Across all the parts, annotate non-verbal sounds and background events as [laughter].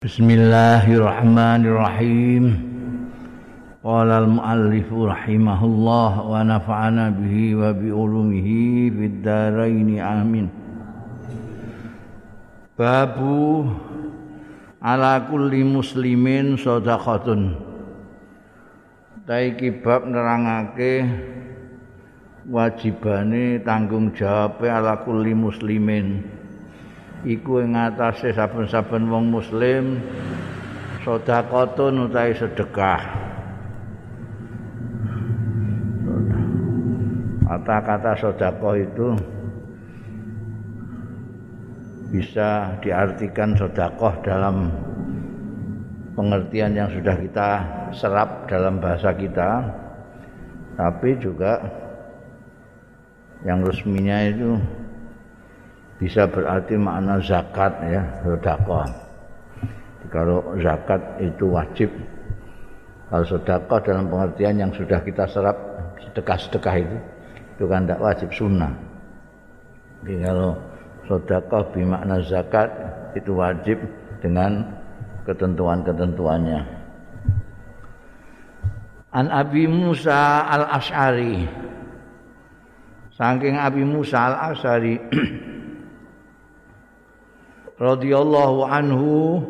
Bismillahirrahmanirrahim. Qala al-muallif rahimahullah wa nafa'ana bihi wa bi ulumihi fid amin. Babu ala kulli muslimin shadaqatun. Taiki bab nerangake wajibane tanggung jawab ala kulli muslimin. Iku ing atase saben-saben wong muslim sedekahun utawi sedekah. Kata-kata sedekah itu bisa diartikan sedekah dalam pengertian yang sudah kita serap dalam bahasa kita tapi juga yang resminya itu bisa berarti makna zakat ya sedekah. Kalau zakat itu wajib. Kalau sedekah dalam pengertian yang sudah kita serap sedekah-sedekah itu itu kan tidak wajib sunnah. Jadi kalau sedekah bermakna zakat itu wajib dengan ketentuan-ketentuannya. An Abi Musa Al-Asy'ari. Saking Abi Musa Al-Asy'ari [clears throat] radhiyallahu anhu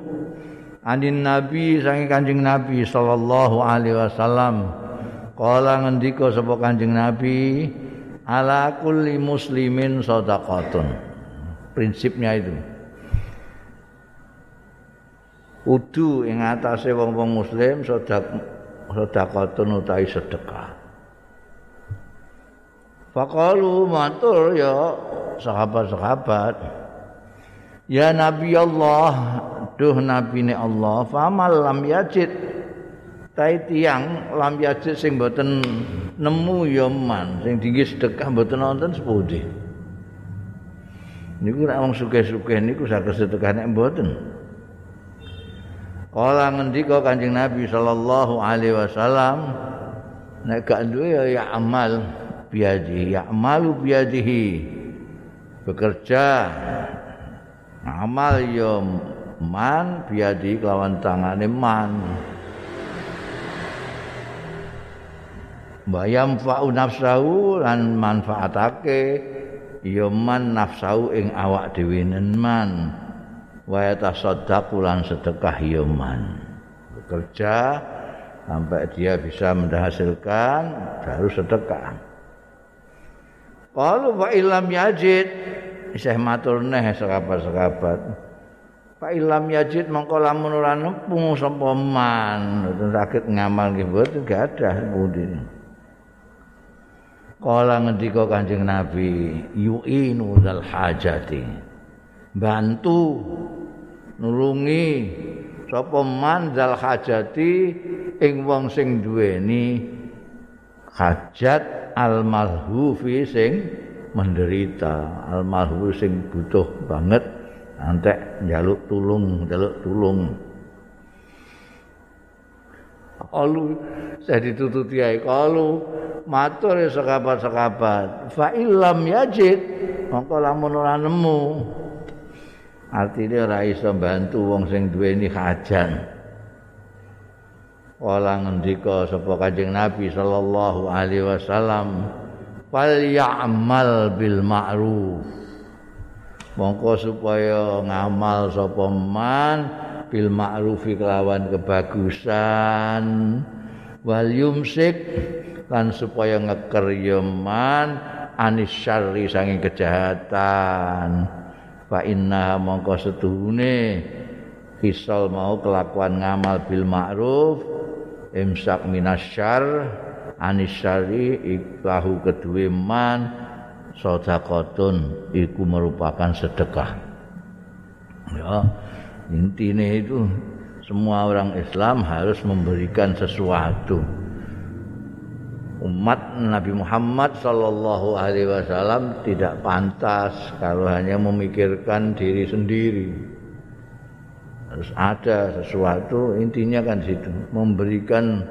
anin nabi sange kanjeng nabi sallallahu alaihi wasallam. Kala ngendika sapa kanjeng nabi ala kulli muslimin shadaqatun prinsipnya itu. Kudu ing atase wong-wong muslim sedekahun utawi sedekah. Fakalu matur ya sahabat-sahabat Ya Nabi Allah, duh Nabi ni Allah, famal lam yajid. Tai tiang lam yajid sing boten nemu ya man, sing tinggi sedekah boten nonton sepudi. Niku nek wong sugih-sugih niku saged sedekah nek boten. Kala ngendika Kanjeng Nabi sallallahu alaihi wasallam nek gak duwe ya, ya amal biadihi, ya amalu biadihi. Bekerja amal ya man biadi kelawan tangane man. Bayam fa'u nafsahu lan manfaatake ya man nafsahu ing awak dhewe man. Wa tasaddaqu lan sedekah ya man. Bekerja sampai dia bisa menghasilkan baru sedekah. Kalau wa ilam yajid isih matur neh sekabat-sekabat. Pak Ilham Yajid mongko lamun ora nempu sapa man. Sakit ngamal nggih mboten gak ada pundi. Kala ngendika Kanjeng Nabi yu'inu zal hajati. Bantu nulungi sapa man zal hajati ing wong sing duweni hajat al malhufi sing menderita. Almarhum sing butuh banget antek njaluk tulung njaluk tulung. Kalu saya ditututi ae kalu matur ya sekabat-sekabat fa illam yajid mongko lamun ora nemu. Artine ora iso bantu wong sing duweni hajan Wala ngendika sapa Kanjeng Nabi sallallahu alaihi wasallam fal ya'mal bil ma'ruf. Mongko supaya ngamal sapa man bil ma'ruf kelawan kebagusan. Wal yumsik lan supaya ngeker ya man anis syarri sange kejahatan. Fa inna mongko setuhune kisal mau kelakuan ngamal bil ma'ruf imsak minasyar anisyari iklahu kedue man sedekahun iku merupakan sedekah. Ya intinya itu semua orang Islam harus memberikan sesuatu. Umat Nabi Muhammad sallallahu alaihi wasallam tidak pantas kalau hanya memikirkan diri sendiri. Harus ada sesuatu intinya kan situ memberikan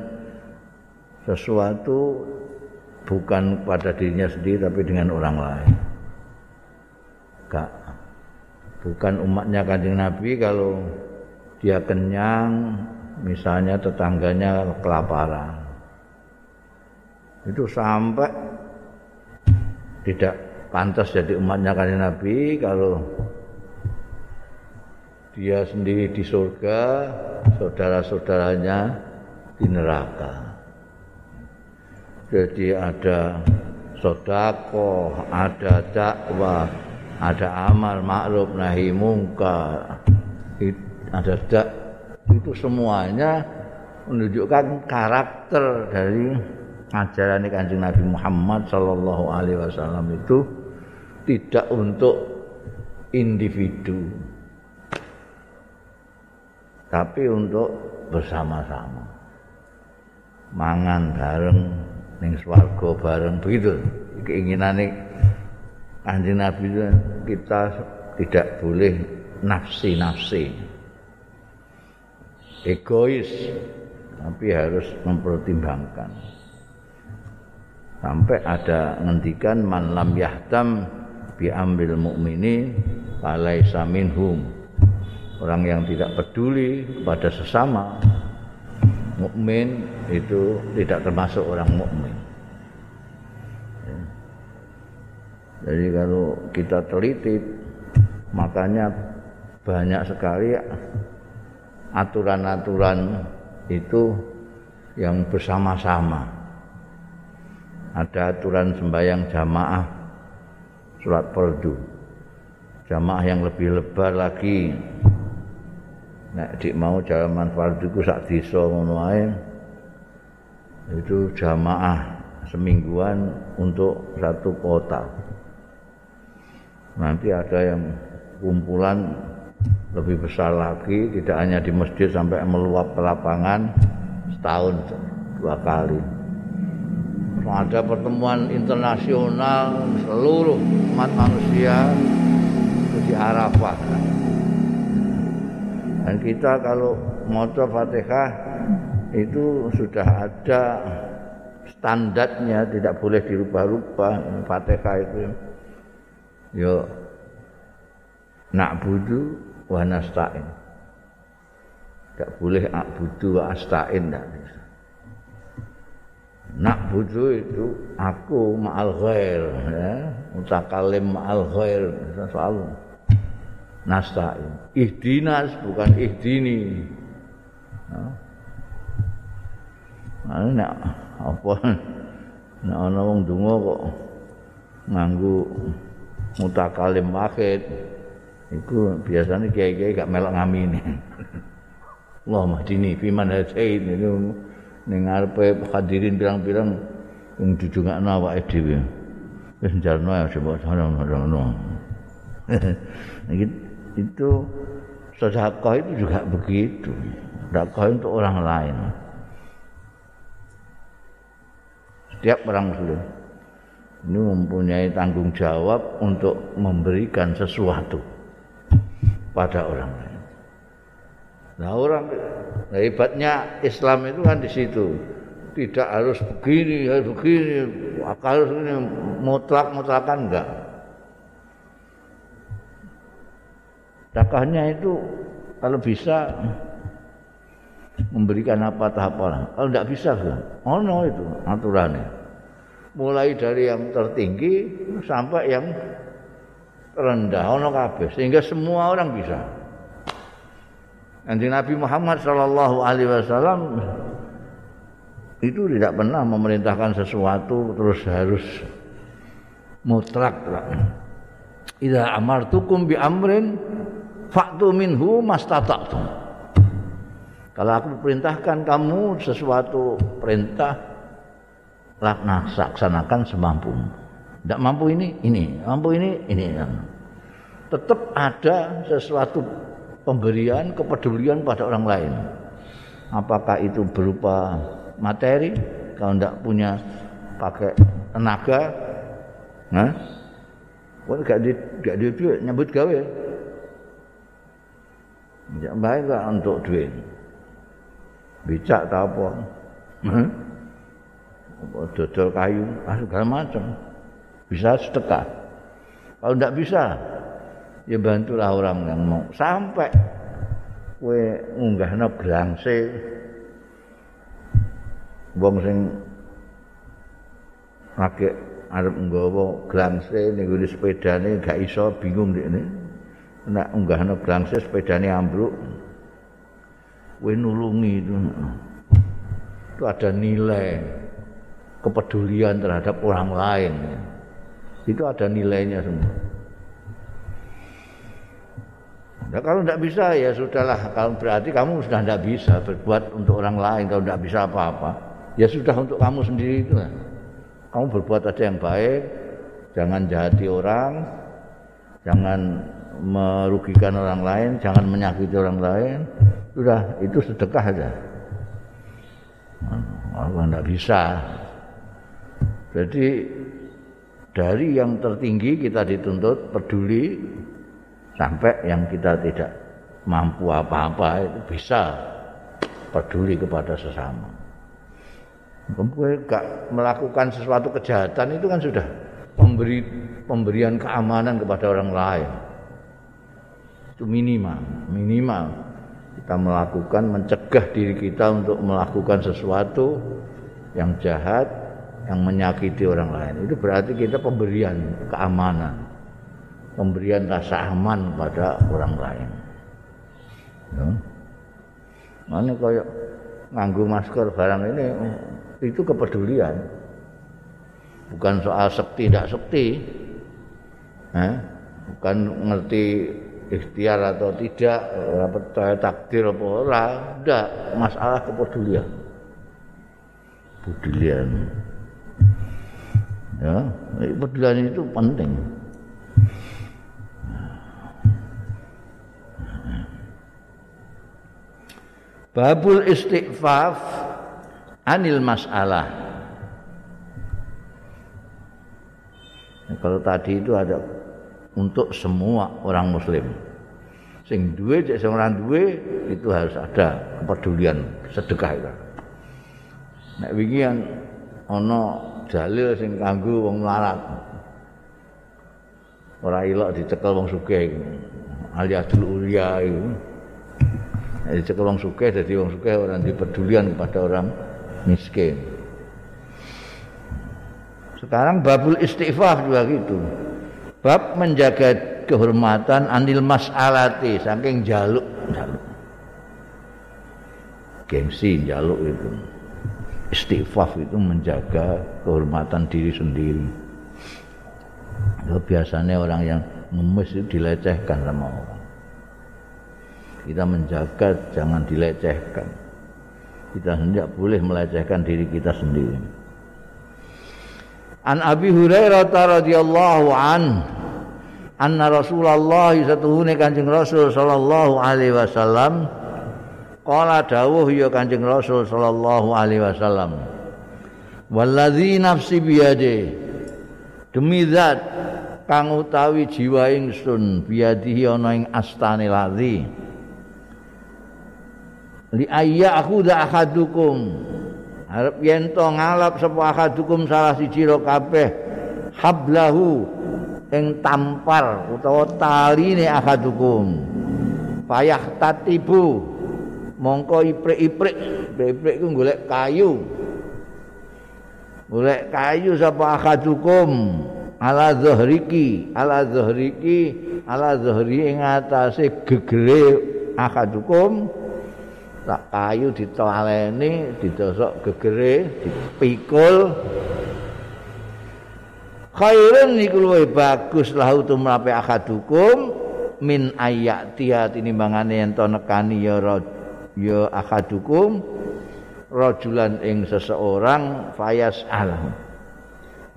sesuatu bukan pada dirinya sendiri tapi dengan orang lain. Enggak. Bukan umatnya Kanjeng Nabi kalau dia kenyang, misalnya tetangganya kelaparan. Itu sampai tidak pantas jadi umatnya kali Nabi kalau dia sendiri di surga, saudara-saudaranya di neraka. Jadi ada sodako, ada dakwah, ada amal ma'ruf nahi mungkar, ada dak itu semuanya menunjukkan karakter dari ajaran kanjeng Nabi Muhammad Sallallahu Alaihi Wasallam itu tidak untuk individu, tapi untuk bersama-sama, mangan bareng, ning swarga bareng begitu. Keinginan kanjeng Nabi itu kita tidak boleh nafsi-nafsi. Egois tapi harus mempertimbangkan. Sampai ada ngendikan man lam yahtam bi amril mukmini falaisa minhum. Orang yang tidak peduli kepada sesama mukmin itu tidak termasuk orang mukmin. Jadi kalau kita teliti makanya banyak sekali aturan-aturan itu yang bersama-sama. Ada aturan sembahyang jamaah surat fardu. Jamaah yang lebih lebar lagi nek dik mau jaman fardu ku sak desa ngono ae itu jamaah semingguan untuk satu kota nanti ada yang kumpulan lebih besar lagi tidak hanya di masjid sampai meluap ke lapangan setahun dua kali ada pertemuan internasional seluruh umat manusia di Arafah. Dan kita kalau moto Fatihah itu sudah ada standarnya, tidak boleh dirubah-rubah Fatihah itu. Yo nak budu wa nasta'in. Tidak boleh akbudu wa asta'in tidak bisa. nak budu itu aku ma'al ghair ya mutakalim ma'al ghair selalu nasta'in ihdinas bukan ihdini nah, ini nak apa? [laughs] Nak ana wong donga kok nganggo mutakalim wahid. Iku biasanya kiai-kiai gak melok ngamini. [laughs] Allah mahdini fiman hadain. Ini ning ngarepe hadirin pirang-pirang wong dijungakno awake dhewe. Wis jarno ya coba sareng-sareng. [laughs] itu sedekah itu juga begitu. Sedekah untuk orang lain. Setiap orang muslim ini mempunyai tanggung jawab untuk memberikan sesuatu pada orang lain. Nah orang nah, hebatnya Islam itu kan di situ. Tidak harus begini, harus begini, harus ini mutlak mutlakan enggak. Dakahnya itu kalau bisa memberikan apa tahap orang. Kalau tidak bisa kan, oh no itu aturannya. Mulai dari yang tertinggi sampai yang rendah, ono kabeh sehingga semua orang bisa. Kanjeng Nabi Muhammad sallallahu alaihi wasallam itu tidak pernah memerintahkan sesuatu terus harus mutlak. Idza amartukum bi amrin fa'tu minhu mastata'tum. Kalau aku perintahkan kamu sesuatu perintah laksanakan semampu. Tidak mampu ini, ini. Mampu ini, ini. Tetap ada sesuatu pemberian kepedulian pada orang lain. Apakah itu berupa materi kalau tidak punya pakai tenaga, nah, gak di gak di nyebut gawe. Ya baik lah untuk duit. Bicak tak apa. Hmm? Dodol kayu, ah, segala macam. Bisa sedekah. Kalau tidak bisa, ya bantulah orang yang mau sampai kowe ngunggahno blangse wong sing pakai arep nggawa glangse ning ngene sepedane gak iso bingung dekne nek unggahno glangse sepedane ambruk kowe nulungi itu itu ada nilai kepedulian terhadap orang lain itu ada nilainya semua Nah, kalau tidak bisa ya sudahlah. Kalau berarti kamu sudah tidak bisa berbuat untuk orang lain. Kalau tidak bisa apa-apa, ya sudah untuk kamu sendiri itu. Kamu berbuat aja yang baik, jangan jahati orang, jangan merugikan orang lain, jangan menyakiti orang lain. Sudah itu sedekah aja. Allah tidak bisa. Jadi dari yang tertinggi kita dituntut peduli sampai yang kita tidak mampu apa-apa itu bisa peduli kepada sesama. Kamu gak melakukan sesuatu kejahatan itu kan sudah pemberi pemberian keamanan kepada orang lain. Itu minimal, minimal kita melakukan mencegah diri kita untuk melakukan sesuatu yang jahat, yang menyakiti orang lain. Itu berarti kita pemberian keamanan pemberian rasa aman pada orang lain. Ya. Mana kayak nganggu masker barang ini itu kepedulian. Bukan soal sekti tidak sekti. Eh? Bukan ngerti ikhtiar atau tidak, apa percaya takdir apa ora, enggak, masalah kepedulian. Kepedulian. Ya, kepedulian itu penting. Babul istighfaf anil masalah. Kalau tadi itu ada untuk semua orang muslim. Sing duwe cek sing ora duwe itu harus ada kepedulian sedekah itu. Nek wingi kan ana dalil sing kanggo wong melarat. Ora ilok dicekel wong sugih alias dul ulia itu. Jadi cek wong sugih dadi wong sugih ora dipedulian kepada orang miskin. Sekarang babul istighfar juga gitu. Bab menjaga kehormatan anil mas'alati saking jaluk jaluk. Gengsi jaluk itu. Istighfar itu menjaga kehormatan diri sendiri. Itu biasanya orang yang ngemis itu dilecehkan sama orang. kita menjaga jangan dilecehkan kita tidak boleh melecehkan diri kita sendiri An Abi Hurairah radhiyallahu an anna Rasulullah satuhune Kanjeng Rasul sallallahu alaihi wasallam qala dawuh ya Kanjeng Rasul sallallahu alaihi wasallam wallazi nafsi biyade demi zat kang utawi jiwa ingsun biyadihi ana ing astane ladzi. Li ayya aku da akadukum arep yen to ngalap sapa akadukum salah siji ro kabeh hablahu ing tampar utawa taline akadukum. Payah tatibu mongko iprik-iprik iprik ku golek kayu. Golek kayu sapa akadukum ala zahriki ala zahriki ala zahri ing atase gegere akadukum tak kayu ditoleni didosok gegere dipikul. Khairun niku luwih bagus lahu tumrape akadukum min ayak tiat tinimbangane yen to nekani ya ya akadukum rajulan ing seseorang fayas alam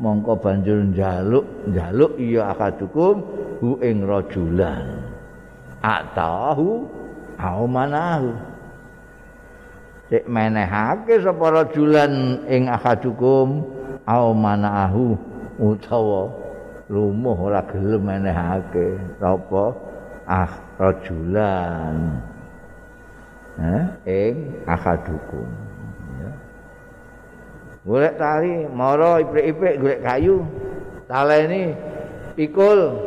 mongko banjur njaluk njaluk iya akadukum hu ing rajulan. Atahu au manahu sik menehake sapa rajulan ing akadukum au manahu utawa lumuh ora gelem menehake sapa ah rajulan. Eh ing akadukum golek tali mara iprik-iprik golek kayu taleni pikul.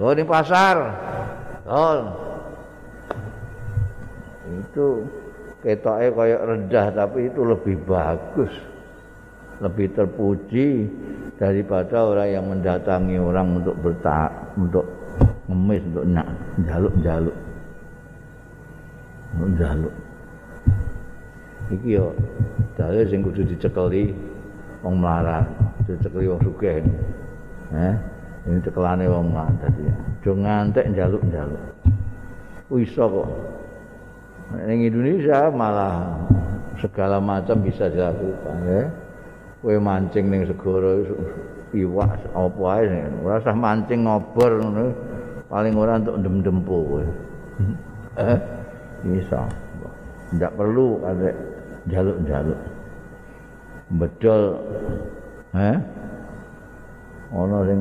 Oh, di pasar. Oh, itu ketoknya kayak rendah tapi itu lebih bagus. Lebih terpuji daripada orang yang mendatangi orang untuk bertak untuk ngemis untuk nak jaluk jaluk jaluk iki yo dalil sing kudu dicekeli wong melarat dicekeli wong sugih eh ini cekelane wong melarat dadi aja ngantek njaluk-njaluk. Iso kok ning Indonesia malah segala macam bisa dilakukan ya. Kowe mancing ning segara iwak apa ae ora usah mancing ngobor ngono. Paling ora untuk ndem-dempo kowe. Eh bisa ndak perlu ada jaluk-jaluk bedol eh? Ana sing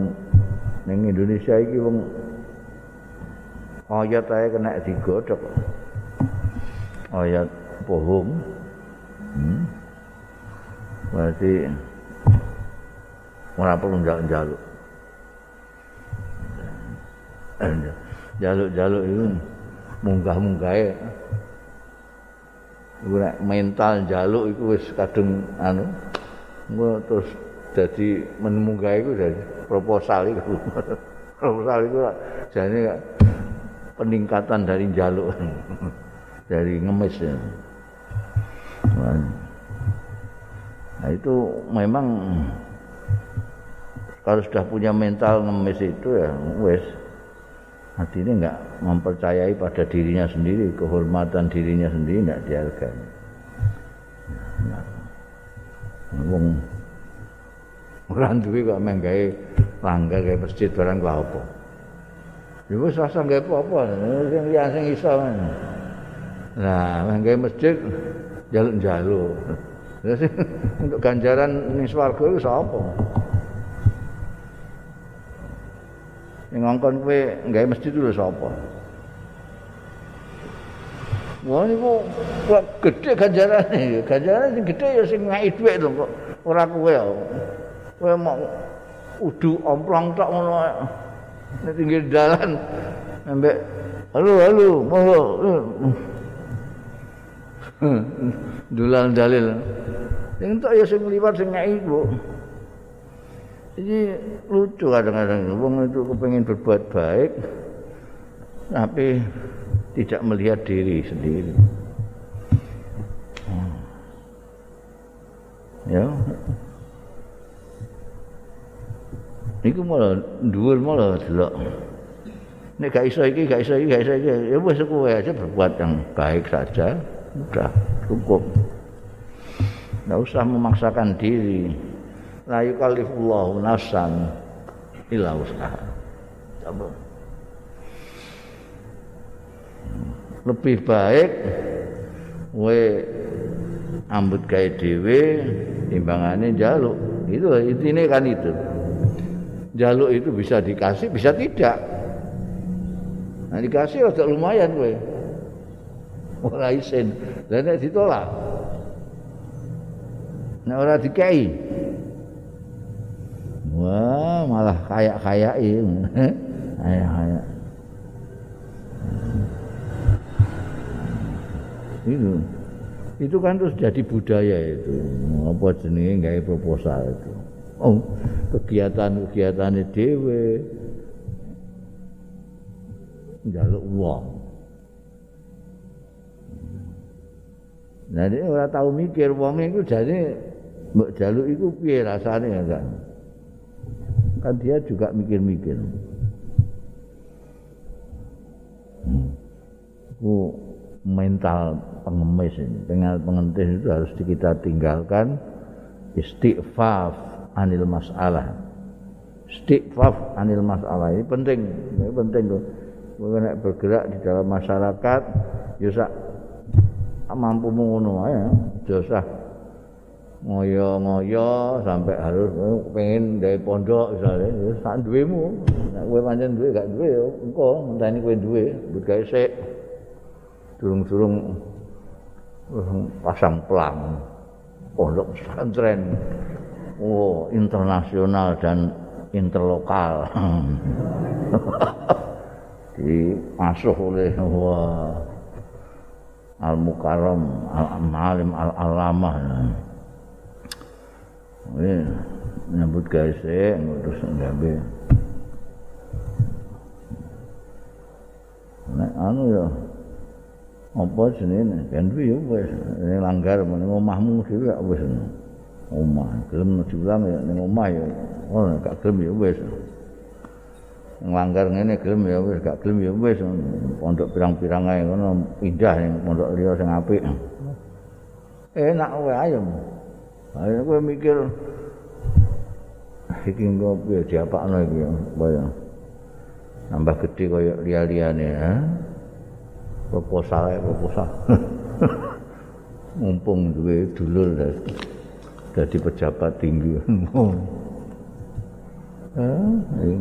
ning Indonesia iki wong ayat ae kena digodhog ayat bohong. Hmm. berarti ora perlu jaluk-jaluk jaluk-jaluk itu munggah-munggahe. Nek mental jaluk iku wis kadung anu terus jadi menemunggah iku jadi proposal iku. [laughs] Proposal iku jane peningkatan dari jaluk [laughs] dari ngemis ya. Nah itu memang kalau sudah punya mental ngemis itu ya wes hati ini enggak mempercayai pada dirinya sendiri kehormatan dirinya sendiri enggak dihargai. Nah, wong orang duwe kok menggawe langgar gawe masjid barang kok apa? Ya wis rasa gawe apa-apa. Sing liyan sing iso nah menggawe masjid jaluk-jaluk untuk ganjaran ning swarga iku sapa Yang ngongkon kowe gawe masjid itu sapa? Wah niku kok gedhe ganjarane. Ganjarane sing gedhe ya sing ngaki dhuwit to kok ora kowe ya. Mau udu omplong tok ngono nek pinggir dalan ambek halo halo monggo dulal dalil sing tok ya sing liwat sing Bu. Jadi lucu kadang-kadang wong itu kepengen berbuat baik tapi tidak melihat diri sendiri. Hmm. Ya. Iku malah dhuwur malah delok. Nek gak iso iki, gak iso iki, gak iso iki, ya wis kowe aja berbuat yang baik saja. Udah cukup. Enggak usah memaksakan diri. la yukallifullahu nafsan illa usaha. Lebih baik we ambut gawe dhewe timbangane jaluk. Itu intine kan itu. Jaluk itu bisa dikasih, bisa tidak. Nah dikasih udah lumayan kowe. Ora isin. Lah nek ditolak. Nek ora dikai, Wah, malah kayak-kayak ini. [laughs] Kayak-kayak. Itu. Itu kan terus jadi budaya itu. Apa jenenge gawe proposal itu. Oh, kegiatan-kegiatan dhewe. Njaluk wong. Nah, dia ora tahu mikir wong iku jane mbok jaluk iku piye rasane kan. kan dia juga mikir-mikir. Hmm. mental pengemis ini, pengal pengentis itu harus kita tinggalkan istighfaf anil masalah. Istighfaf anil masalah ini penting, ini penting tuh. Mengenai bergerak di dalam masyarakat, ya mampu mengunuh ya, dosa ngoyo-ngoyo sampai harus oh, pengen dari pondok misalnya ya sak duwemu. Nek kowe pancen duwe gak duwe ya engko ngenteni kowe duwe mbut gawe sik. Durung-durung pasang pelang. Pondok pesantren oh internasional dan interlokal. [laughs] Di oleh wah al mukarram al malim al alamah ini menyebut guys ngutus ngabe nek anu ya apa jenenge? Kan piye wis langgar meneng omahmu dhewe wis. Omah gelem diulang ya ning omah ya. Oh gak gelem ya wis nglanggar ngene gelem ya wis gak gelem ya wis. Pondok pirang-pirang ae ngono pindah ning pondok liya sing apik. Enak wae ayo. Ayo kowe mikir. Iki engko piye diapakno iki ya nambah gede kaya liya-liyane ha? Proposal proposal. [laughs] Mumpung duwe dulur dadi pejabat tinggi [laughs]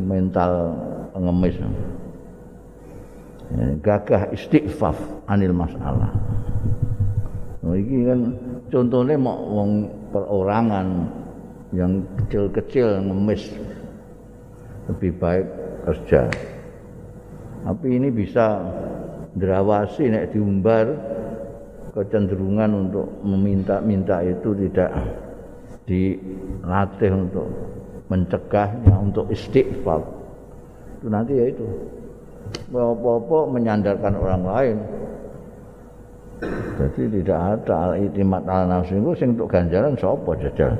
mental pengemis. Gagah istighfaf anil masalah. Nah, ini kan contohnya mau wong perorangan yang kecil-kecil ngemis lebih baik kerja. Tapi ini bisa derawasi nek diumbar kecenderungan untuk meminta-minta itu tidak dilatih untuk mencegahnya untuk istighfar. Itu nanti ya itu. Apa-apa menyandarkan orang lain. Jadi tidak ada al-itimat al nafsi itu sing untuk ganjaran sapa jajal?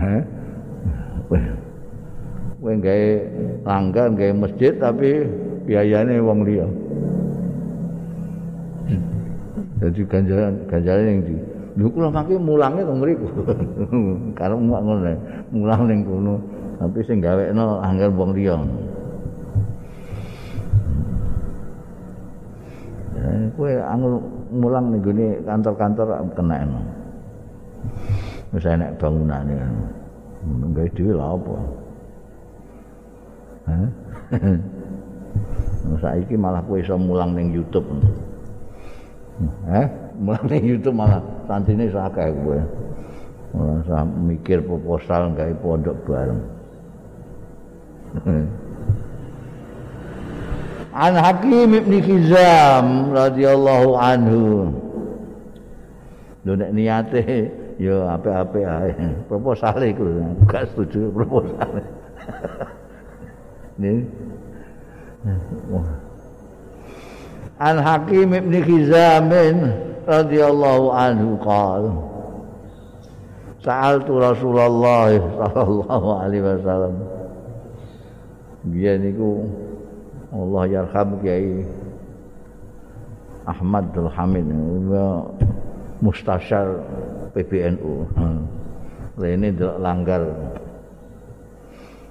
Heh? Kowe gawe langgar gawe masjid tapi biayane wong liya. Jadi ganjaran ganjaran yang di Lho kula mangke mulange teng mriku. [laughs] Karo ngono mulang ning kono. Tapi sing gawekno anggar wong liya. Ya kowe angel mulang ning gone kantor-kantor kena. Wis enek bangunane. Nggawe dhewe lha apa? Hah? [laughs] Saiki malah kowe iso mulang ning YouTube. Hah? Mulane YouTube malah santrine sakeh kowe. Ora mikir proposal gawe pondok bareng. An Hakim Ibn Hizam radhiyallahu anhu. Lho nek niate ya apik-apik ae. Proposal iku gak setuju proposal. Nih. An Hakim Ibn Hizam radhiyallahu anhu qala Sa'altu Rasulullah sallallahu alaihi wasallam. Biyen niku Allah yarham Kiai Ahmad Abdul Hamid mustasyar PBNU ini delok langgar.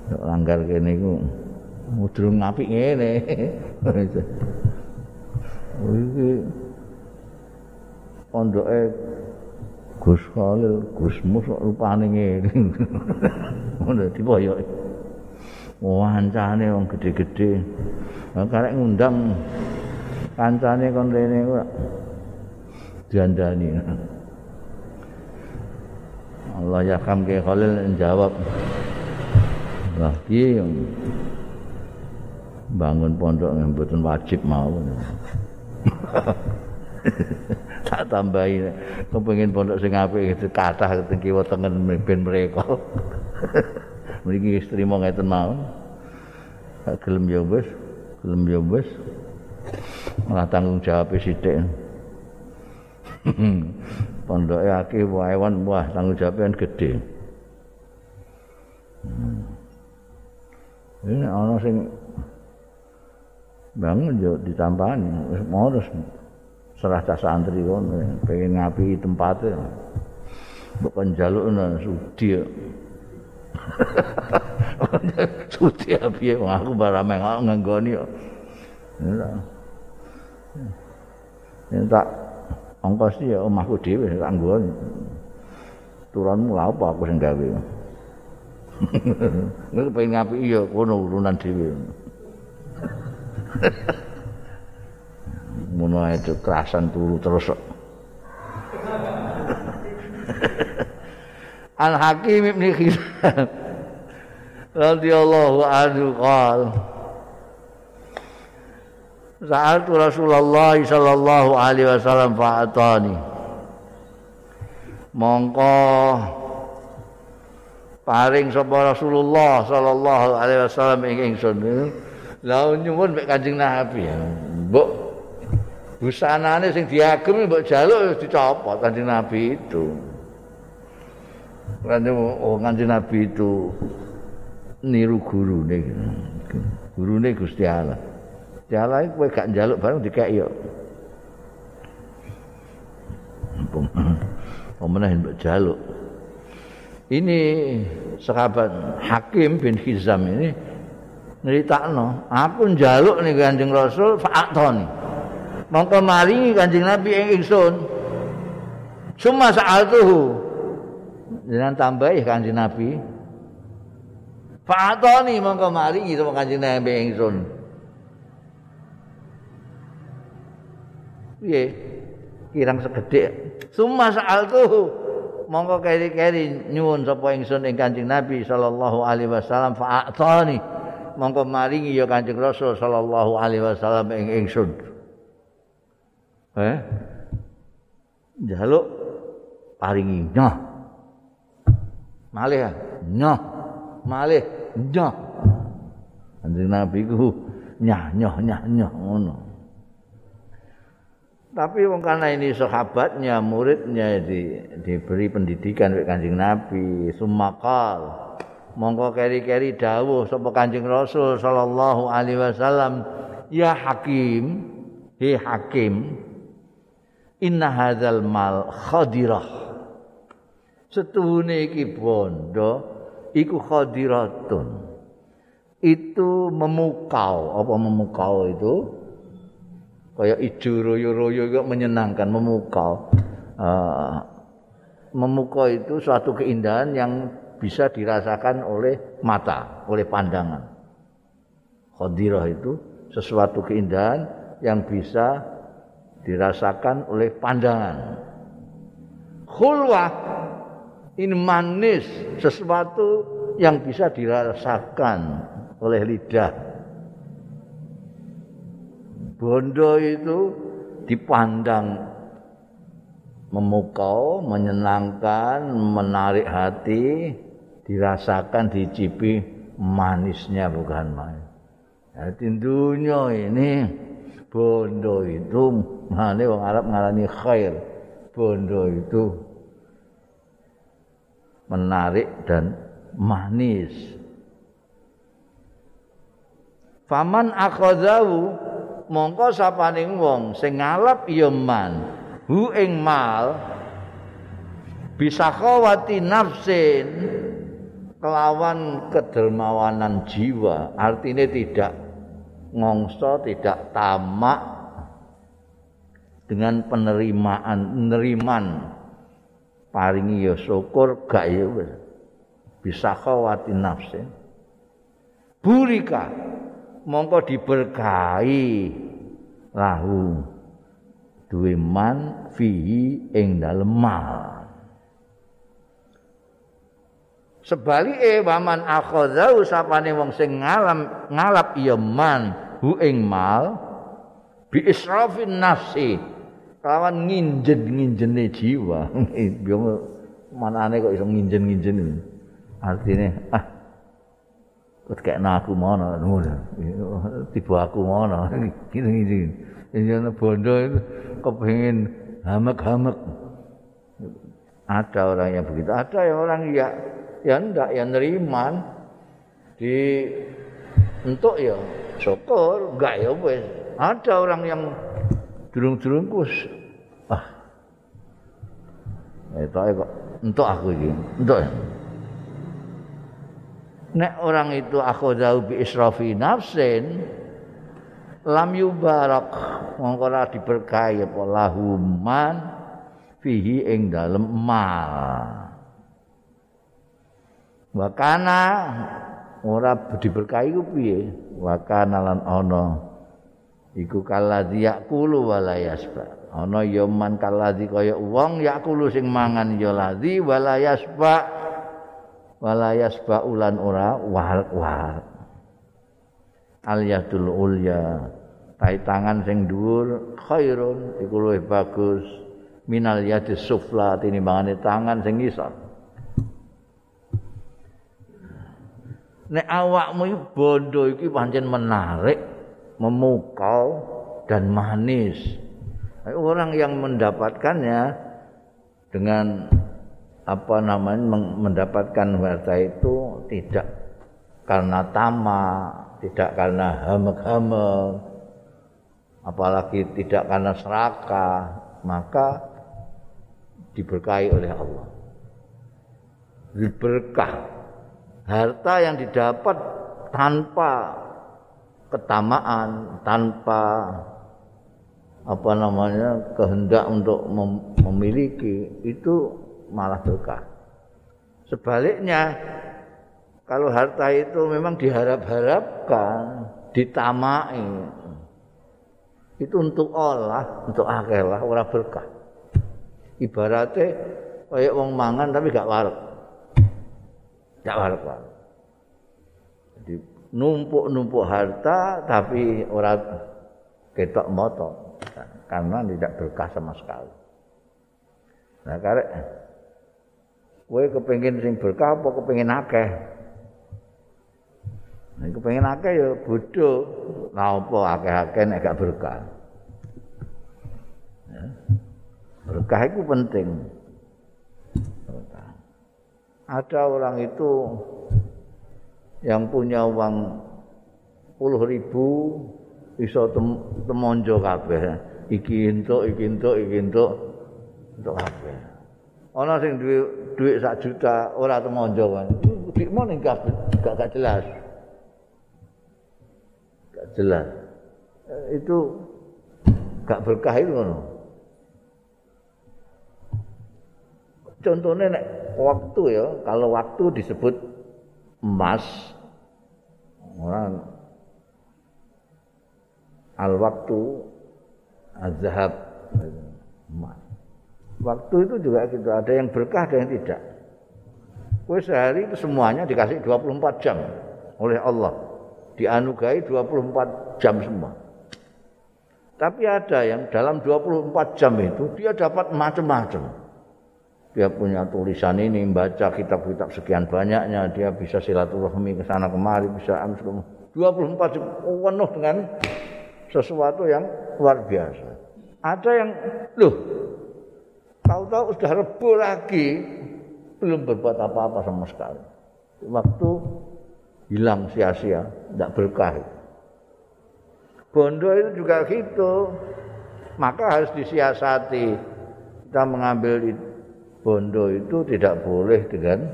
Delok langgar kene iku. Mudrung ngapik ngene [laughs] pondoke Gus Khalil, Gus Mus rupane ngene. [laughs] Ngono dipoyok. Wancane wong gedhe-gedhe. Karek ngundang kancane kon rene kok diandani. Allah ya kam ke Khalil jawab. Lah piye bangun pondok yang mboten wajib mau. [laughs] tak tambahi. Kepengin pondok sing apik gitu kathah teng kiwa tengen ben mereka [laughs] mriki istri mau ngeten gak gelem ya wis gelem ya wis. Malah tanggung jawab sithik. [laughs] Pondoke akeh waewan wah tanggung jawab kan gede ini ana sing bangun yo ditampani wis modus serah cah santri kon pengen ngapi tempatnya. Bukan jaluk nang sudi sudi ya. [laughs] Aku barang mengak nganggoni ya. Tak ongkos ya. Omahku dewe tak nganggoni. Turunmu lah apa aku sing gawe? [laughs] Pengen ngapi iya kono urunan dewe [laughs] ngono itu kerasan turu terus [laughs] Al Hakim Ibn Hizam radhiyallahu anhu qala Saat Rasulullah sallallahu alaihi wasallam fa'atani. Mongko paring sapa Rasulullah sallallahu alaihi wasallam ing ingsun. Lah nyuwun mek Kanjeng Nabi. Mbok busanane sing diagem mbok jaluk dicopot Kanjeng Nabi itu. Kanjeng oh Kanjeng Nabi itu niru gurune. Gurune Gusti Allah. Jalan kowe gak njaluk bareng dikek yo. Pemenah mbok jaluk. Ini sahabat Hakim bin Hizam ini nyeritakno, aku njaluk nih Kanjeng Rasul fa'atoni. Mongko maringi Kanjeng Nabi ing ingsun. Cuma saat tuh dengan tambahi Kanjeng Nabi. Fa'atoni mongko maringi sama Kanjeng Nabi ingsun. piye? Kirang segede summa saal tuh mongko keri-keri nyuwun sapa ingsun ing Kanjeng Nabi sallallahu alaihi wasallam. Fa'atani mongko maringi ya Kanjeng Rasul sallallahu alaihi wasallam ing ingsun eh? Jaluk paringi. Nyoh. Malih nyoh. Malih. Nyoh. Kanjeng Nabi ku. Nyah nyoh nyah nyoh ngono. Tapi wong karena ini sahabatnya, muridnya di, diberi pendidikan oleh Kanjeng Nabi, sumakal. Monggo keri-keri dawuh sapa Kanjeng Rasul sallallahu alaihi wasallam, "Ya Hakim, he Hakim, inna hadzal mal khadirah." Setuhune iki bondo iku khadiratun. Itu memukau, apa memukau itu? kaya ijo royo-royo menyenangkan memukau uh, memukau itu suatu keindahan yang bisa dirasakan oleh mata oleh pandangan khadirah itu sesuatu keindahan yang bisa dirasakan oleh pandangan khulwah ini manis sesuatu yang bisa dirasakan oleh lidah bondo itu dipandang memukau, menyenangkan, menarik hati, dirasakan, dicipi manisnya bukan main. Jadi dunia ini bondo itu mana orang Arab ngarani khair. Bondo itu menarik dan manis. Faman akhadhahu mongko sapaning wong sing ngalap ya man hu ing mal bisa khawati nafsin kelawan kedermawanan jiwa artinya tidak ngongso tidak tamak dengan penerimaan penerimaan paringi ya syukur gak ya bisa khawati nafsin burika mongko diberkahi. Lahu duwe man fihi ing dalem mal sebalike waman akhadzau sapane wong sing ngalam ngalap ya man hu ing mal bi israfin nafsi kawan nginjen-nginjene jiwa. [laughs] Manane kok iso nginjen-nginjen artine ah kek aku mana ngono. Tiba aku mana gini gini ini bondo itu kepingin hamek-hamek. Ada orang yang begitu ada yang orang ya ya ndak ya neriman di untuk ya syukur. Enggak ya wes. Ada orang yang durung-durung kus ah. Itu kok. Untuk aku ini untuk nek orang itu akhadhu bi israfi nafsin lam yubarak mongko ora diberkahi apa lahuman fihi ing dalem mal wa kana ora diberkahi ku piye? Wa kana lan ana. Iku kaladhi yakulu wala yasba. Ana ya man kaladhi kaya wong yakulu sing mangan ya ladhi wala yasba. Wala yasbaulan ora wal wal. Al yadul ulya. Tai tangan sing dhuwur khairun. Iku luwih bagus. Minal yadi sufla tinimbangane tangan sing ngisor nek awakmu iki bondo iki pancen menarik memukau dan manis orang yang mendapatkannya dengan apa namanya mendapatkan harta itu tidak karena tamak, tidak karena hamek-hamek, apalagi tidak karena serakah, maka diberkahi oleh Allah. Berkah harta yang didapat tanpa ketamaan, tanpa apa namanya kehendak untuk memiliki itu malah berkah. Sebaliknya kalau harta itu memang diharap-harapkan, ditamai, itu untuk olah, untuk akelah, ora berkah. Ibaratnya kayak wong mangan tapi gak warek. Gak warek warek. Jadi numpuk-numpuk harta tapi ora ketok moto karena tidak berkah sama sekali. Nah, karek kowe kepengin sing berkah apa kepengin akeh? Nek kepengin akeh ya bodho. Lah apa akeh-akeh nek gak berkah? Ya. Berkah itu penting. Ada orang itu yang punya uang puluh ribu iso tem temonjo kabeh. Iki entuk, iki entuk, iki entuk untuk kabeh. Ana sing duwe dhuwit sak juta ora temonjo kan. Mau ning gak gak jelas. Gak jelas. Eh, itu gak berkah itu ngono. Contohnya nek waktu ya, kalau waktu disebut emas, orang al waktu azhab emas. Waktu itu juga gitu, ada yang berkah, ada yang tidak. Kue sehari itu semuanya dikasih 24 jam oleh Allah. Dianugahi 24 jam semua. Tapi ada yang dalam 24 jam itu dia dapat macam-macam. Dia punya tulisan ini, baca kitab-kitab sekian banyaknya, dia bisa silaturahmi ke sana kemari, bisa amsul. 24 jam penuh dengan sesuatu yang luar biasa. Ada yang, loh, tahu-tahu sudah rebu lagi belum berbuat apa-apa sama sekali waktu hilang sia-sia tidak berkah bondo itu juga gitu maka harus disiasati kita mengambil bondo itu tidak boleh dengan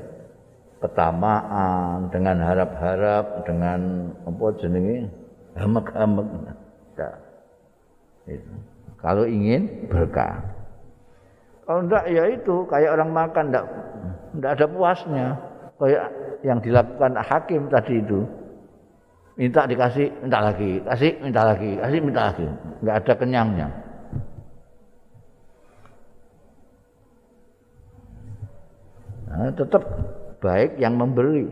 ketamaan dengan harap-harap dengan apa jenenge hamek-hamek itu kalau ingin berkah kalau enggak ya itu kayak orang makan enggak enggak ada puasnya. Kayak yang dilakukan hakim tadi itu. Minta dikasih, minta lagi, kasih, minta lagi, kasih, minta lagi. Enggak ada kenyangnya. Nah, tetap baik yang memberi.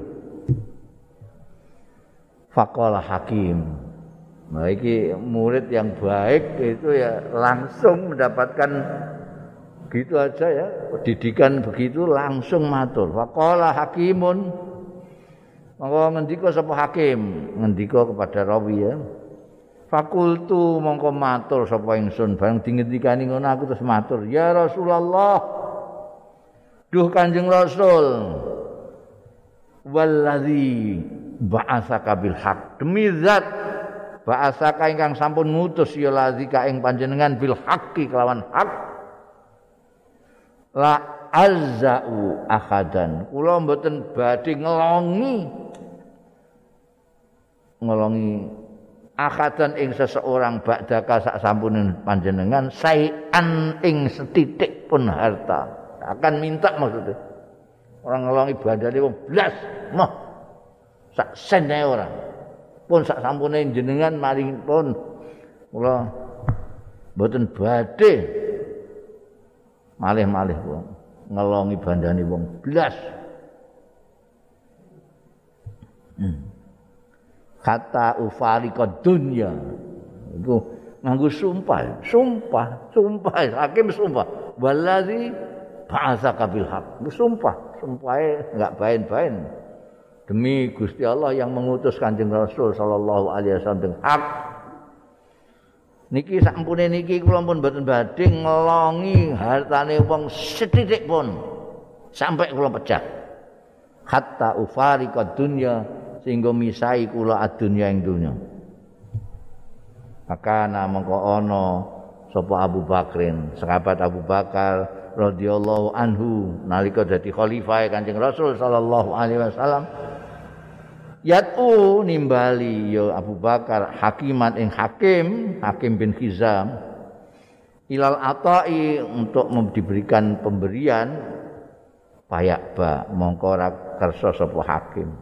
Fakolah hakim. Nah, murid yang baik itu ya langsung mendapatkan Begitu aja ya, pendidikan begitu langsung matur. Faqala hakimun Monggo ngendika sapa hakim, ngendika kepada rawi ya. Fakultu mongko matur sapa ingsun bareng dingendikani ngono aku terus matur, "Ya Rasulullah, duh Kanjeng Rasul, wallazi ba'asaka bil haq." Demi zat ba'asaka ingkang sampun ngutus ya lazika ing panjenengan bil haqqi kelawan hak. La azzau akadan kula mboten badhe ngelongi. Ngelongi akadan ing seseorang badaka sak sampune panjenengan sayan ing setitik pun harta akan minta maksudnya. Orang ngelongi badane wong blas mah sak sen orang. Pun sak sampune jenengan maring pun. Kula mboten badhe malih-malih wong ngelongi bandane wong blas. Hmm. kata ufari dunya. Iku nganggo sumpah, sumpah, sumpah, hakim sumpah. Wallazi ba'atsaka bil haq. Sumpah, sumpahe enggak bain-bain. Demi Gusti Allah yang mengutus Kanjeng Rasul sallallahu alaihi wasallam dengan hak. Niki sampune niki kula pun mboten badhe ngelongi hartane wong sethithik pun. Sampai kula pecah. Hatta ufariqa dunya sehingga misai kula adunya ing dunya. Maka mongko ana sapa Abu Bakrin, sahabat Abu Bakar radhiyallahu anhu nalika dadi khalifah Kanjeng Rasul sallallahu alaihi wasallam. Yat'u nimbali ya Abu Bakar hakiman ing hakim, Hakim bin Hizam ilal atai untuk diberikan pemberian payak ba mongko ora kersa sapa hakim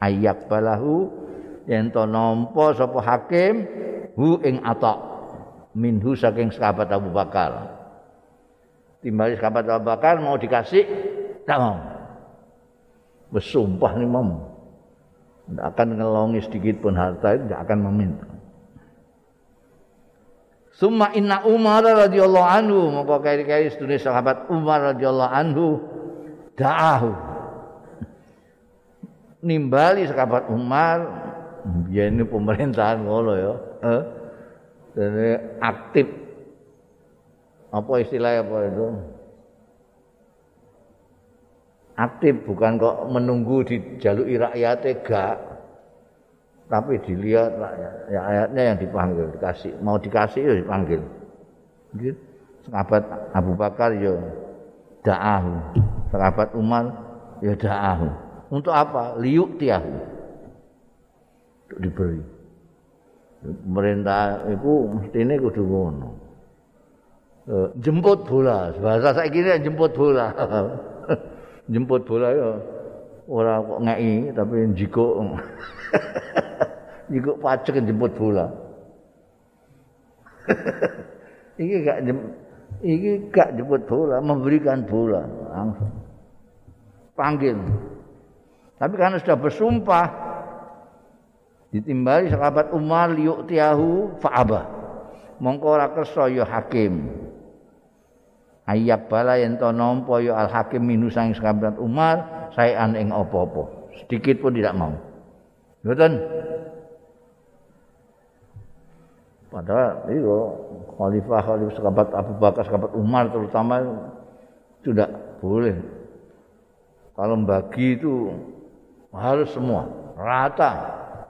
ayak balahu yen to nampa sapa hakim hu ing atok minhu saking sahabat Abu Bakar. Timbali sahabat Abu Bakar mau dikasih, tak mau. Bersumpah nih mam. Tidak akan ngelongi sedikit pun harta itu, tidak akan meminta. Summa inna Umar radhiyallahu anhu, maka kari-kari sedunia sahabat Umar radhiyallahu anhu da'ahu. Nimbali sahabat Umar, biar ini pemerintahan ngono ya. eh, aktif apa istilahnya apa itu? Aktif bukan kok menunggu di jalur rakyat gak tapi dilihat rakyat ya ayatnya yang dipanggil dikasih mau dikasih ya dipanggil. Gitu. Sahabat Abu Bakar ya da'ahu. Sahabat Umar ya da'ahu. Untuk apa? Liuk tiahu untuk diberi. Pemerintah itu mestine kudu ngono. Eh, jemput bola, bahasa ini jemput bola. [laughs] jemput bola ya ora kok ngeki tapi jiko. [laughs] jiko pacek jemput bola. [laughs] iki gak jem, iki gak jemput bola, memberikan bola langsung. Panggil. Tapi karena sudah bersumpah, ditimbali sahabat Umar liuk tiahu faaba mongko ya hakim ayab bala yen to nampa ya al hakim minu sang sahabat Umar saean ing apa-apa. Sedikit pun tidak mau. Ngoten padahal itu khalifah khalifah sahabat Abu Bakar sahabat Umar terutama tidak boleh. Kalau bagi itu harus semua. Rata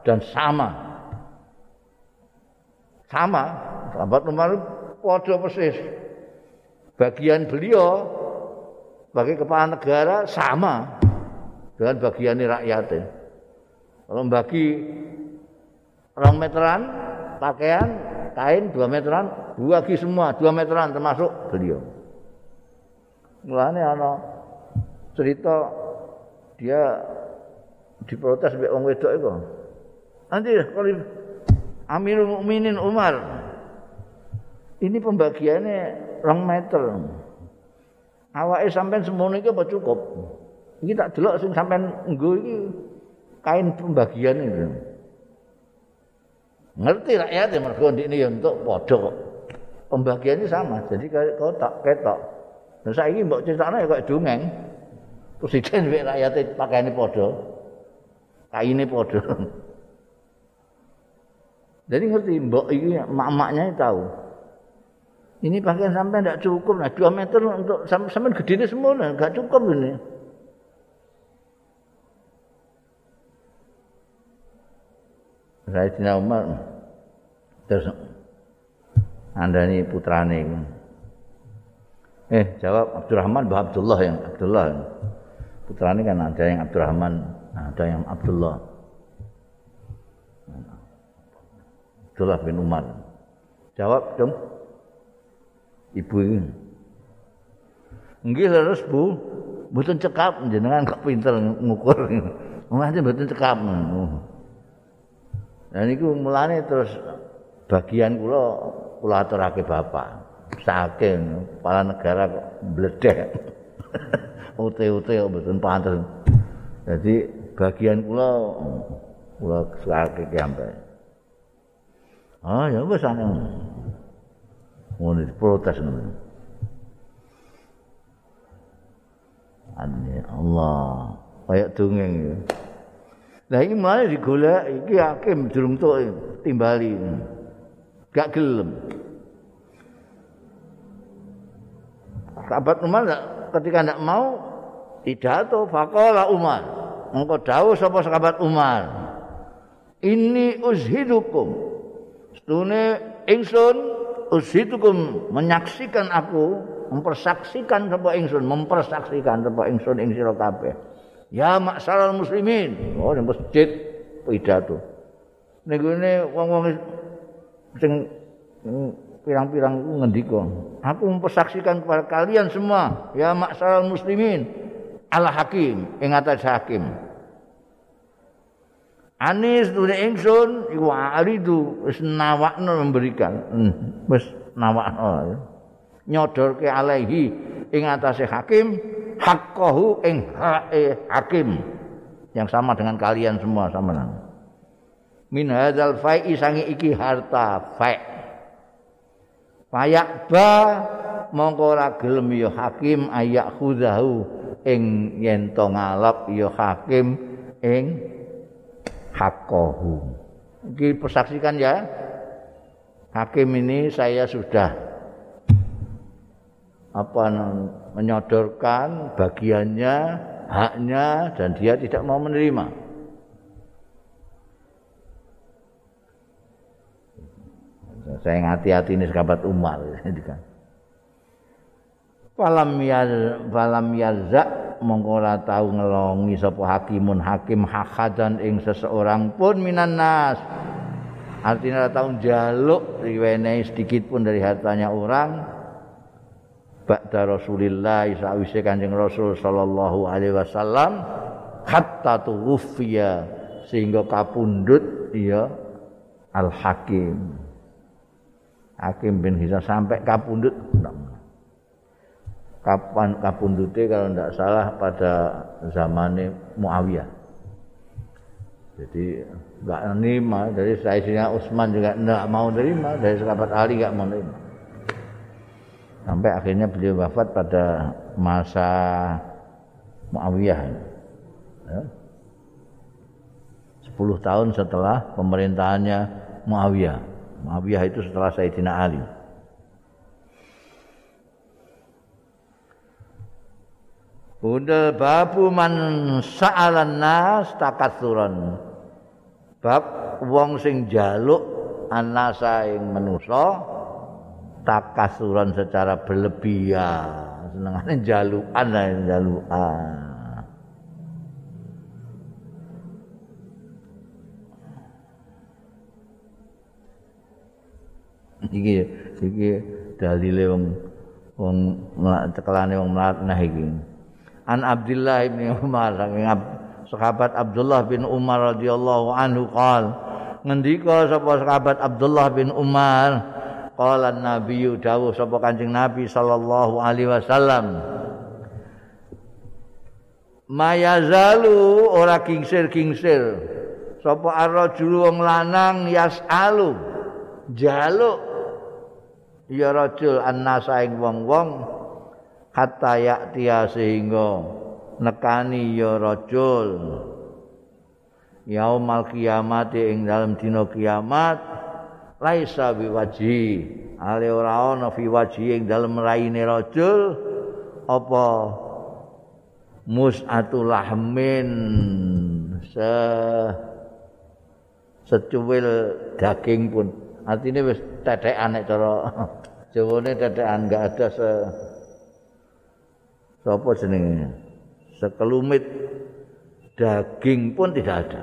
dan sama. Sama, sahabat Umar podo persis. Bagian beliau bagi kepala negara sama dengan bagian rakyatnya. Kalau bagi rong meteran pakaian kain dua meteran, bagi semua dua meteran termasuk beliau. Mulanya ana cerita dia diprotes mbek wong wedok itu. Nanti kalau Amirul Mukminin Umar ini pembagiannya rong meter. Awake sampean semono iki apa cukup? Iki tak delok sing sampean nggo iki kain pembagian itu. Ngerti rakyat ya mergo ini ya untuk padha kok. Pembagiannya sama, jadi kotak ketok. Nah saiki mbok critakno ya kok dongeng. Presiden wek rakyate pakaiane padha. Kaine padha. [laughs] Jadi ngerti mbok ini mak-maknya tahu. Ini pakaian sampai tidak cukup. Nah, dua meter untuk sampai gede ini semua, nggak cukup ini. Sayyidina Umar terus anda ini putrane eh jawab Abdurrahman Mbah Abdullah yang Abdullah putrane kan ada yang Abdurrahman ada yang Abdullah Abdullah bin Umar. Jawab dong. Ibu ini. Nggih leres Bu. Mboten cekap jenengan kok pinter ngukur. Mengate mboten cekap. Dan niku mulane terus bagian kula kula aturake bapak. Saking kepala negara kok bledek. Ute-ute kok mboten pantes. Jadi bagian kula kula sakake sampai. Ah ya wis ana. Ngono protes ngono. Ane Allah, kayak dongeng ya. Lah iki malah digolek iki hakim durung tok timbali. Gak gelem. Sahabat Umar ketika ndak mau pidato faqala Umar. Engko dawuh sapa sahabat Umar? Ini uzhidukum. Stune ingsun usitukum menyaksikan aku, mempersaksikan sapa ingsun, mempersaksikan sapa ingsun ing sira kabeh. Ya maksaral muslimin. Oh ning masjid pidato. Ning gone wong-wong sing pirang-pirang iku ngendika, aku mempersaksikan kepada kalian semua, ya maksaral muslimin, ala hakim, ing atas hakim. Anis dunia ingsun iku aridu wis nawakno memberikan. Hmm, wis nawakno. Nyodorke alaihi ing atase hakim haqqahu ing hae hakim yang sama dengan kalian semua sama nang. Min hadzal fai'i sangi iki harta fai'. Payak ba mongko ora gelem ya hakim ayak khudahu ing yen to ngalap ya hakim ing haqqahu. Iki persaksikan ya. Hakim ini saya sudah apa menyodorkan bagiannya, haknya dan dia tidak mau menerima. Saya ngati-hati ini sahabat Umar. [laughs] Falam ya falam yazak mongko ora tau ngelongi sapa hakimun hakim hakadan ing seseorang pun minan nas. Artinya ora tau njaluk riwenehi sedikit pun dari hartanya orang. Ba'da Rasulillah sawise Kanjeng Rasul sallallahu alaihi wasallam hatta tuwfiya sehingga kapundhut ya Al Hakim. Hakim bin Hizam sampai kapundhut kapan kapundute kalau tidak salah pada zamannya Muawiyah. Jadi nggak nerima dari Sayyidina Utsman juga tidak mau nerima dari sahabat Ali nggak mau nerima. Sampai akhirnya beliau wafat pada masa Muawiyah. Ya. 10 tahun setelah pemerintahannya Muawiyah. Muawiyah itu setelah Sayyidina Ali. Bunda babu man sa'alan nas takatsuran. Bab wong sing jaluk anasa ing manusa takasuran secara berlebihan. Senengane jalukan lah jalukan. iki iki dalile wong wong cekelane wong mlatnah iki. An Abdullah bin Umar sahabat Abdullah bin Umar radhiyallahu anhu qol ngendika sapa sahabat Abdullah bin Umar? Qala nabi dawuh sapa Kanjeng Nabi sallallahu alaihi wasallam mayazalu ora kingsir-kingsir sapa ar-rajul wong lanang yasalu jaluk. Ya rajul annasa ing wong-wong hatta yaktia sehingga nekani ya rajul. Yaumal kiamat ing dalam dina kiamat laisa biwaji. Ale ora ana fi waji ing dalem raine rajul apa mus'atul lahmin se secuwil daging pun. Artinya wis tetekan nek cara [laughs] jawane tetekan enggak ada se sapa jenenge? Sekelumit. Daging pun tidak ada.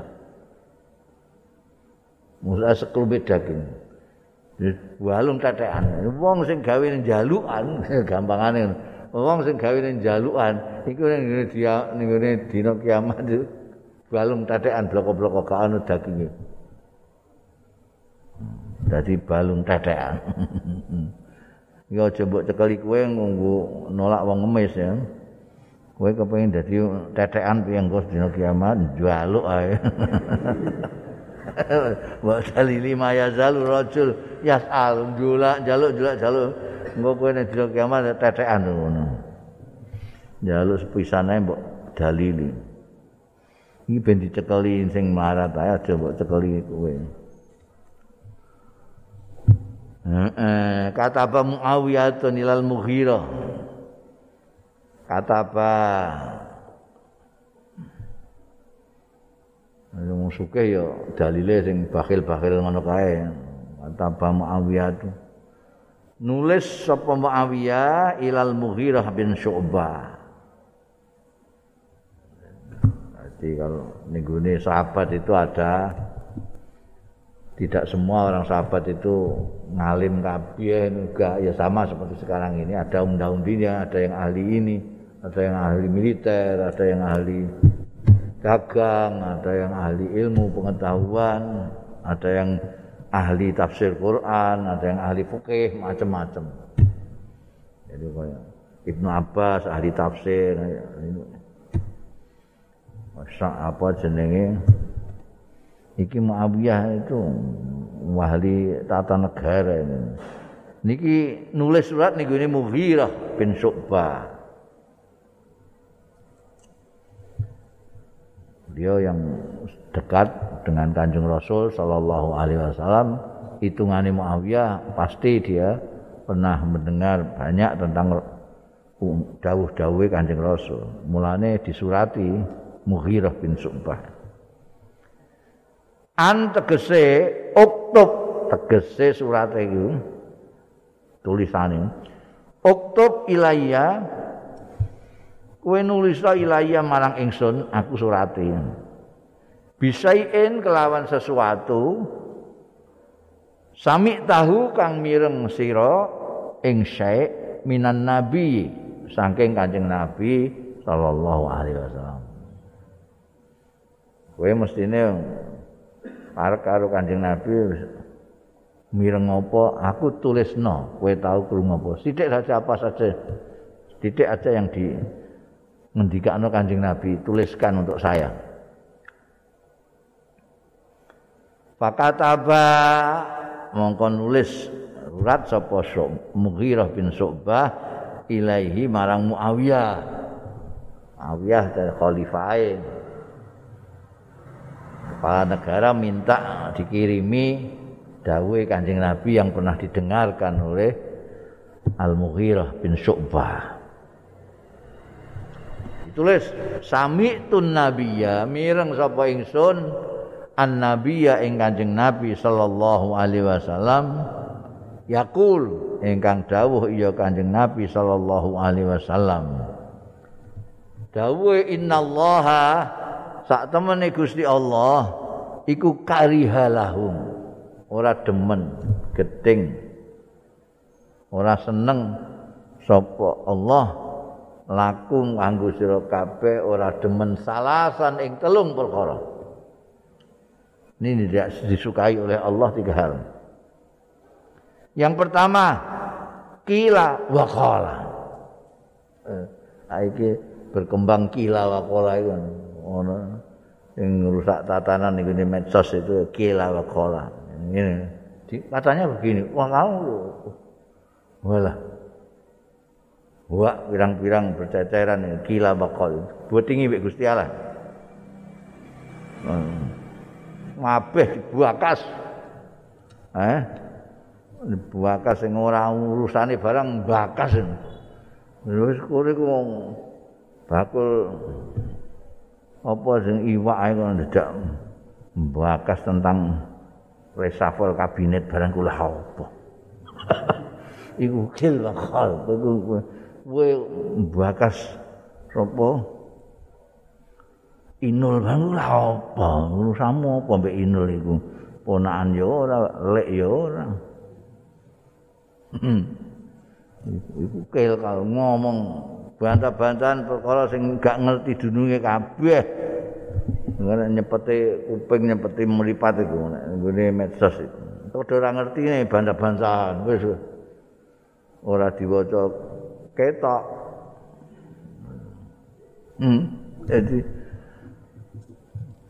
Musa sekelumit daging. Walung tetekan wong sing gawe jalukan [laughs] gampangane wong sing gawe jalukan iku ning dia ning dina kiamat itu. Balung tetekan bloko-bloko gak ana daginge dadi balung tetekan [laughs] Ya mbok cekeli kowe nganggo nolak wong ngemis ya. Kowe kepengin dadi tetekan piye engko dina kiamat njaluk ae. [laughs] wa dalili ma yazalu rajul. Yas'al julak jaluk julak jaluk engko kowe nek dina kiamat tetekan ngono. Jaluk sepisane mbok dalili. Iki ben dicekeli sing melarat ae aja mbok cekeli kowe kata apa Muawiyah ilal Mughirah kata apa Wong sugih ya dalile sing bakhil-bakhil ngono kae. Kata Muawiyah. Nulis sapa Muawiyah ilal Mughirah bin Syu'bah. Jadi kalau nih sahabat itu ada tidak semua orang sahabat itu ngalim kabeh juga ya sama seperti sekarang ini ada undang-undangnya ada yang ahli ini ada yang ahli militer ada yang ahli dagang, ada yang ahli ilmu pengetahuan, ada yang ahli tafsir Quran, ada yang ahli fikih, macam-macam. Jadi kayak Ibnu Abbas ahli tafsir, Masa apa jenenge? Iki Muawiyah itu ahli tata negara ini. Niki nulis surat niku ini Mughirah bin Syu'bah. beliau yang dekat dengan Kanjeng Rasul Shallallahu Alaihi Wasallam hitungannya Muawiyah pasti dia pernah mendengar banyak tentang dawuh-dawuh Kanjeng Rasul. Mulane disurati Mughirah bin Su'bah. An tegese uktub tegese surat itu tulisannya uktub ilayya kowe nulis ilaya marang ingsun aku surati. Bisain kelawan sesuatu sami tahu kang mireng sira ing minan nabi saking kanjeng nabi sallallahu alaihi wasallam. Kowe mestine arep karo kanjeng nabi mireng apa aku tulisno kowe tahu krungu apa sithik saja apa saja sithik aja yang di ngendikakno Kanjeng Nabi, tuliskan untuk saya. Fakataba mongko nulis surat sapa Mughirah bin Syu'bah ilaihi marang Muawiyah. Muawiyah dari khalifah Kepala negara minta dikirimi dawuh Kanjeng Nabi yang pernah didengarkan oleh Al-Mughirah bin Syu'bah. tulis sami tun nabiya mireng sapa ingsun an nabiya ing kanjeng nabi sallallahu alaihi wasallam. Yaqul ingkang dawuh iya kanjeng nabi sallallahu alaihi wasallam. Dawuh innallaha sak temene Gusti Allah iku karihalahum ora demen geting ora seneng sapa Allah laku nganggo sira kabeh ora demen salasan ing telung perkara. Ini tidak disukai oleh Allah tiga hal. Yang pertama, kila wa qala. Eh, berkembang kila wa qala itu. Sing rusak tatanan di medsos itu kila wa qala. Ini katanya begini, wah kamu Walah, Wah, pirang-pirang berceceran gila bakal. Buat tinggi Mbak Gusti Allah. Hmm. Mabeh dibuakas. Eh? Dibuakas sing ora urusane barang bakas. Wis kore ku bakul apa sing iwak ae kok ndedak bakas tentang reshuffle kabinet barang kula apa. [laughs] Iku kil bakal. Iku kowe bakas sapa inul bang ora apa urusanmu apa mbek inul iku ponakan ya ora lek ya ora hmm. iku kel kalau ngomong bantah-bantahan perkara sing gak ngerti dununge kabeh ngene nyepeti kuping nyepeti mripat iku nggone medsos iku padha ora ngerti nih bantah-bantahan wis ora diwaca ketok. Hmm. Jadi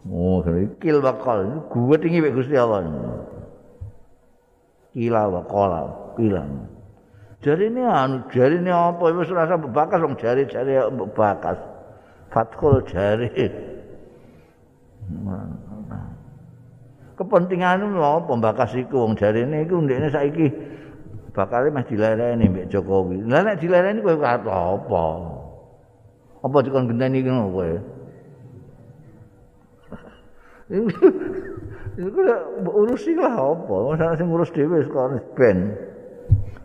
Oh, kil wakal. Gue tinggi Gusti Allah. Kila wakala, kila. Jari ini anu, jari ini apa? Wis rasa bebakas wong jari-jari bebakas. Fatkul jari. Kepentingan apa pembakas iku wong jari ini iku ndekne saiki bakal mah dilereni mbek Jokowi. Lah nek dilereni kowe kata apa? Apa dikon gendani ngono kowe? Iku urusi lah apa? Masa sing ngurus dhewe sekarang ben.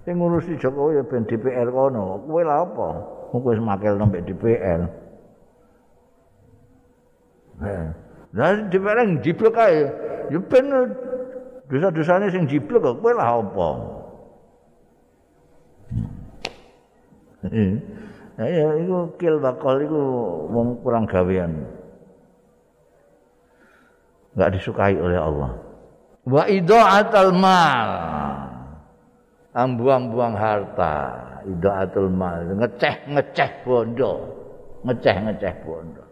Sing ngurusi Jokowi ya ben DPR kono. Kowe lah apa? Kowe wis makel nembe DPR. Eh. Lah DPR yang jiblok ae. Ya ben dosa-dosane sing jiblok kok kowe lah apa? Ya ya iku kil bakal iku wong kurang gawean. Enggak disukai oleh Allah. Wa idaatul mal. Ambuang-buang harta, idaatul mal, ngeceh-ngeceh bondo. Ngeceh-ngeceh bondo.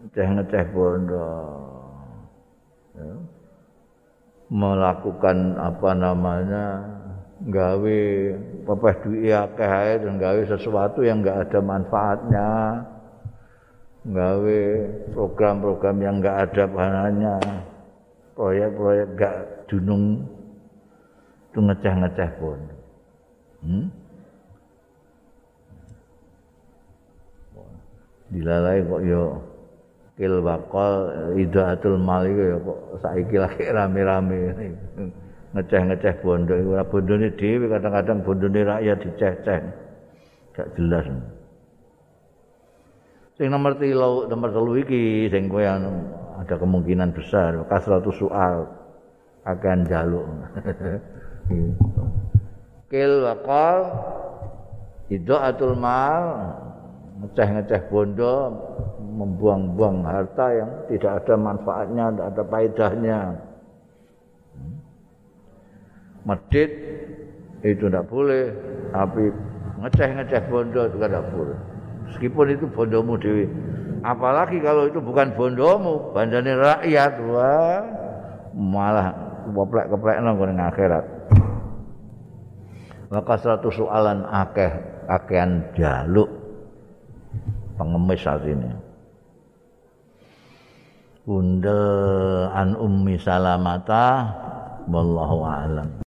Ngeceh-ngeceh bondo. Ya. melakukan apa namanya gawe pepeh duit akeh ae dan gawe sesuatu yang enggak ada manfaatnya gawe program-program yang enggak ada bahannya proyek-proyek enggak dunung. Itu ngeceh-ngeceh pun. Hmm? dilalai kok yo kil bakal idaatul mal iku ya kok saiki lagi rame-rame ngeceh-ngeceh bondo iku. Ora bondone dhewe kadang-kadang bondone rakyat diceh-ceh. Gak jelas. Sing nomor telu nomor telu iki sing kowe ada kemungkinan besar. Kasratus soal akan jaluk. Kil bakal idaatul mal. Ngeceh-ngeceh bondo. Membuang-buang harta yang tidak ada manfaatnya, tidak ada faedahnya. Medit. Itu tidak boleh, tapi ngeceh-ngeceh bondo juga tidak boleh. Meskipun itu bondomu dewi. Apalagi kalau itu bukan bondomu, bandane rakyat, wah malah keplek-keplek nang akhirat. Maka satu soalan akeh akehan jaluk pengemis saat ini. Bunda an ummi salamata wallahu a'lam